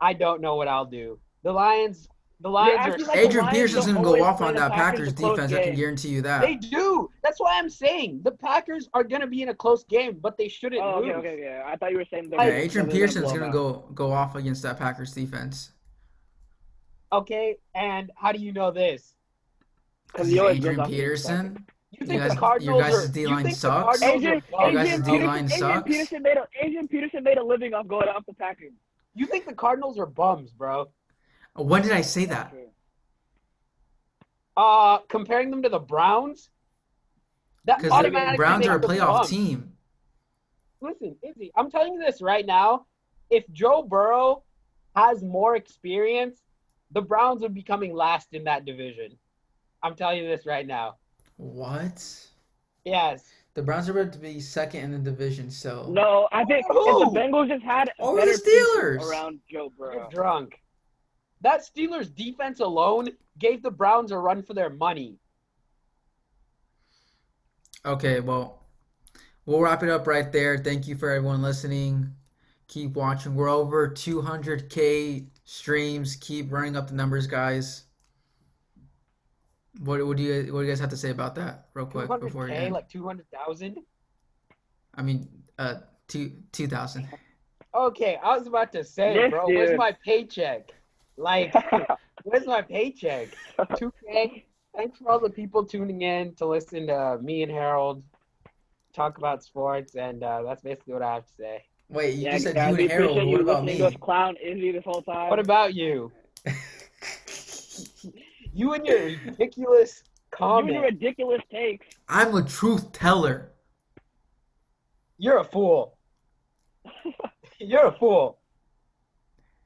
I don't know what I'll do. The Lions, the Lions are. like Adrian Lions Peterson's gonna go off on that Packers Packers a close defense. I can guarantee you that. They do. That's why I'm saying the Packers are gonna be in a close game, but they shouldn't Oh, lose. okay, okay, okay. I thought you were saying. Yeah, Adrian they're Peterson's gonna go go off against that Packers defense. Okay, and how do you know this? Because Because he Adrian goes Peterson. You You think guys- the your Cardinals guys' are? D-line you think sucks? The Adrian, are bums? You guys' Adrian, D-line Peterson, Adrian sucks? Peterson made a Adrian Peterson made a living off going off the Packers. You think the Cardinals are bums, bro? When did I say that? Uh, comparing them to the Browns, that Because the automatically Browns are a makes them playoff bums. team. Listen, Izzy, I'm telling you this right now. If Joe Burrow has more experience, the Browns would be coming last in that division. I'm telling you this right now. What? Yes. The Browns are about to be second in the division, so No, I think Who? if the Bengals just had Over better the Steelers. around Joe Burrow. You're Burrow. drunk. That Steelers defense alone gave the Browns a run for their money. Okay, well, we'll wrap it up right there. Thank you for everyone listening. Keep watching. We're over 200k streams. Keep running up the numbers, guys. What, what do you what do you guys have to say about that, real quick, before we 200K, end? like 200,000? I mean, uh, two two thousand. Okay, I was about to say, This bro, where's my paycheck? Like, (laughs) where's my paycheck? (laughs) 2K. Thanks for all the people tuning in to listen to me and Harold talk about sports, and uh, that's basically what I have to say. Wait, you yeah, just said guys, you and Harold. What about listening me? to us clown Izzy this whole time. What about you? (laughs) You and your ridiculous you and your ridiculous takes? I'm a truth teller. You're a fool. You're a fool.